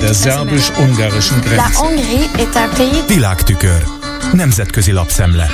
Der szerbus-ungarischen Grenze. Világtükör. Nemzetközi lapszemle.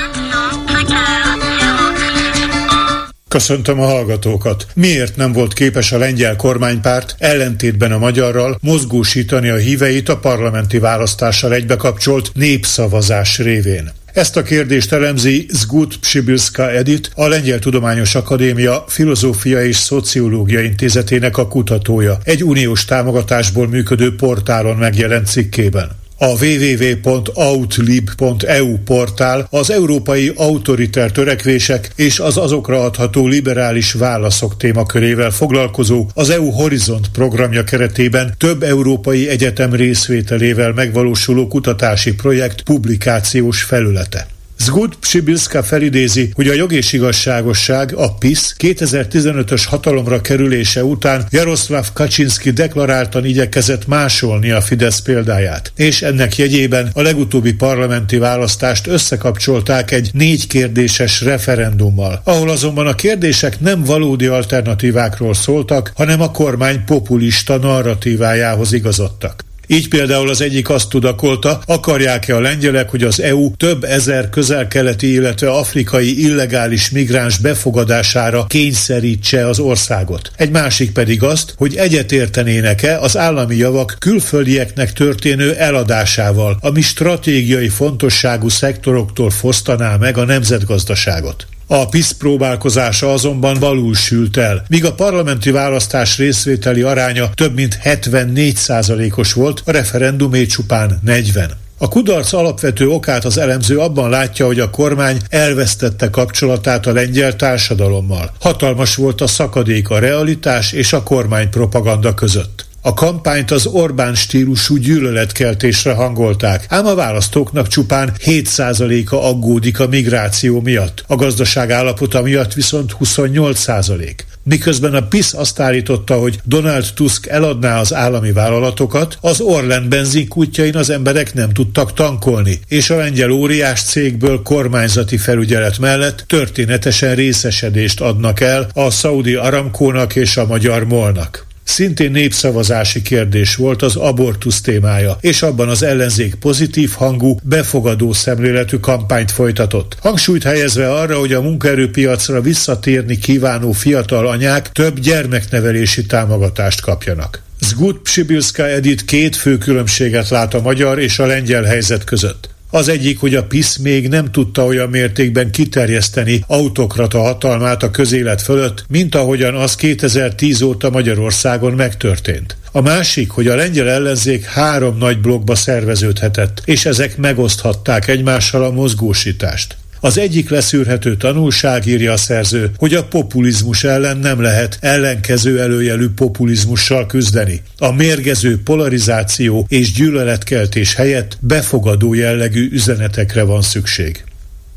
Köszöntöm a hallgatókat. Miért nem volt képes a lengyel kormánypárt ellentétben a magyarral mozgósítani a híveit a parlamenti választással egybekapcsolt népszavazás révén? Ezt a kérdést elemzi Zgut Psibilska Edit, a Lengyel Tudományos Akadémia Filozófia és Szociológia Intézetének a kutatója, egy uniós támogatásból működő portálon megjelent cikkében. A www.outlib.eu portál az európai autoriter törekvések és az azokra adható liberális válaszok témakörével foglalkozó az EU Horizont programja keretében több európai egyetem részvételével megvalósuló kutatási projekt publikációs felülete. Zgud Psibilska felidézi, hogy a jog és igazságosság, a PIS 2015-ös hatalomra kerülése után Jaroszláv Kaczynski deklaráltan igyekezett másolni a Fidesz példáját, és ennek jegyében a legutóbbi parlamenti választást összekapcsolták egy négy kérdéses referendummal, ahol azonban a kérdések nem valódi alternatívákról szóltak, hanem a kormány populista narratívájához igazodtak. Így például az egyik azt tudakolta, akarják-e a lengyelek, hogy az EU több ezer közel-keleti, illetve afrikai illegális migráns befogadására kényszerítse az országot. Egy másik pedig azt, hogy egyetértenének-e az állami javak külföldieknek történő eladásával, ami stratégiai fontosságú szektoroktól fosztaná meg a nemzetgazdaságot. A PISZ próbálkozása azonban valul el. Míg a parlamenti választás részvételi aránya több mint 74% os volt, a referendumé csupán 40. A kudarc alapvető okát az elemző abban látja, hogy a kormány elvesztette kapcsolatát a lengyel társadalommal. Hatalmas volt a szakadék a realitás és a kormány propaganda között. A kampányt az Orbán stílusú gyűlöletkeltésre hangolták, ám a választóknak csupán 7%-a aggódik a migráció miatt, a gazdaság állapota miatt viszont 28%. Miközben a PISZ azt állította, hogy Donald Tusk eladná az állami vállalatokat, az Orlen benzinkútjain az emberek nem tudtak tankolni, és a lengyel óriás cégből kormányzati felügyelet mellett történetesen részesedést adnak el a Saudi Aramkónak és a Magyar Molnak. Szintén népszavazási kérdés volt az abortusz témája, és abban az ellenzék pozitív hangú, befogadó szemléletű kampányt folytatott. Hangsúlyt helyezve arra, hogy a munkaerőpiacra visszatérni kívánó fiatal anyák több gyermeknevelési támogatást kapjanak. Zgut Psibilska Edit két fő különbséget lát a magyar és a lengyel helyzet között. Az egyik, hogy a PISZ még nem tudta olyan mértékben kiterjeszteni autokrata hatalmát a közélet fölött, mint ahogyan az 2010 óta Magyarországon megtörtént. A másik, hogy a lengyel ellenzék három nagy blokkba szerveződhetett, és ezek megoszthatták egymással a mozgósítást. Az egyik leszűrhető tanulság, írja a szerző, hogy a populizmus ellen nem lehet ellenkező előjelű populizmussal küzdeni. A mérgező polarizáció és gyűlöletkeltés helyett befogadó jellegű üzenetekre van szükség.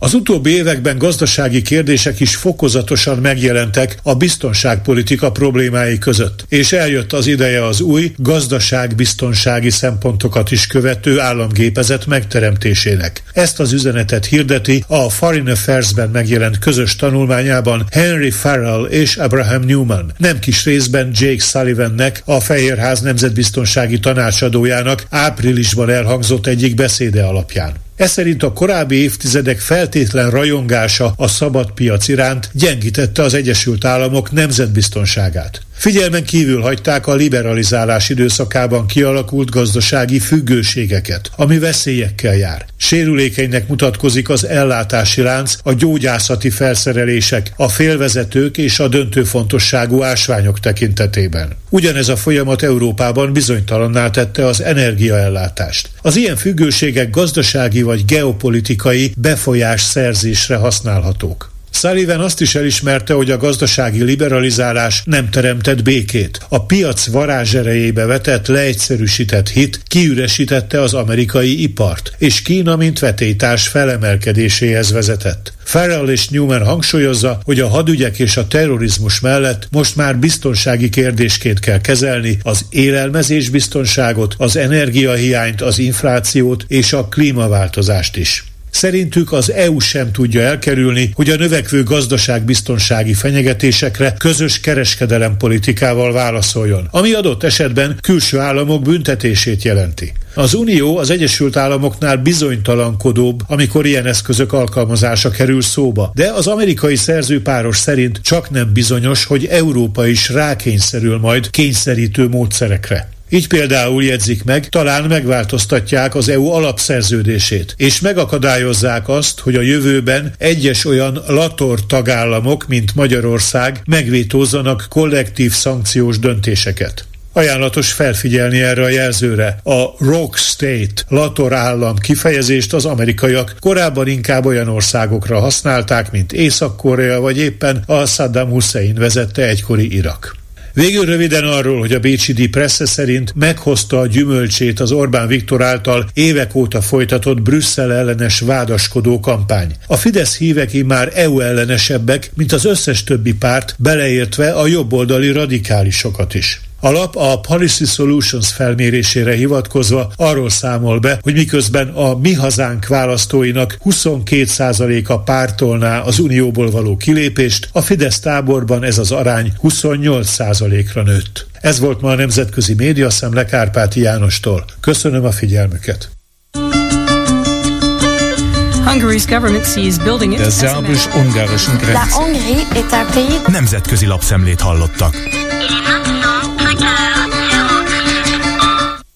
Az utóbbi években gazdasági kérdések is fokozatosan megjelentek a biztonságpolitika problémái között, és eljött az ideje az új gazdaságbiztonsági szempontokat is követő államgépezet megteremtésének. Ezt az üzenetet hirdeti a Foreign Affairs-ben megjelent közös tanulmányában Henry Farrell és Abraham Newman, nem kis részben Jake Sullivannek, a Fehérház nemzetbiztonsági tanácsadójának áprilisban elhangzott egyik beszéde alapján. Ez szerint a korábbi évtizedek feltétlen rajongása a szabad piac iránt gyengítette az Egyesült Államok nemzetbiztonságát. Figyelmen kívül hagyták a liberalizálás időszakában kialakult gazdasági függőségeket, ami veszélyekkel jár. Sérülékenynek mutatkozik az ellátási lánc, a gyógyászati felszerelések, a félvezetők és a döntőfontosságú ásványok tekintetében. Ugyanez a folyamat Európában bizonytalanná tette az energiaellátást. Az ilyen függőségek gazdasági vagy geopolitikai befolyás szerzésre használhatók. Sullivan azt is elismerte, hogy a gazdasági liberalizálás nem teremtett békét. A piac varázserejébe vetett leegyszerűsített hit kiüresítette az amerikai ipart, és Kína mint vetétárs felemelkedéséhez vezetett. Farrell és Newman hangsúlyozza, hogy a hadügyek és a terrorizmus mellett most már biztonsági kérdésként kell kezelni az élelmezés biztonságot, az energiahiányt, az inflációt és a klímaváltozást is. Szerintük az EU sem tudja elkerülni, hogy a növekvő gazdaságbiztonsági fenyegetésekre közös kereskedelem politikával válaszoljon, ami adott esetben külső államok büntetését jelenti. Az Unió az Egyesült Államoknál bizonytalankodóbb, amikor ilyen eszközök alkalmazása kerül szóba, de az amerikai szerzőpáros szerint csak nem bizonyos, hogy Európa is rákényszerül majd kényszerítő módszerekre. Így például jegyzik meg, talán megváltoztatják az EU alapszerződését, és megakadályozzák azt, hogy a jövőben egyes olyan lator tagállamok, mint Magyarország megvétózzanak kollektív szankciós döntéseket. Ajánlatos felfigyelni erre a jelzőre. A Rock State, Lator állam kifejezést az amerikaiak korábban inkább olyan országokra használták, mint Észak-Korea vagy éppen a Saddam Hussein vezette egykori Irak. Végül röviden arról, hogy a Bécsi Presse szerint meghozta a gyümölcsét az Orbán Viktor által évek óta folytatott Brüsszel ellenes vádaskodó kampány. A Fidesz hívek már EU ellenesebbek, mint az összes többi párt, beleértve a jobboldali radikálisokat is. A lap a Policy Solutions felmérésére hivatkozva arról számol be, hogy miközben a mi hazánk választóinak 22%-a pártolná az unióból való kilépést, a Fidesz táborban ez az arány 28%-ra nőtt. Ez volt ma a Nemzetközi Média Szemle Kárpáti Jánostól. Köszönöm a figyelmüket! Hungary's government sees building it. La Hongrie est un pays... Nemzetközi lapszemlét hallottak. Like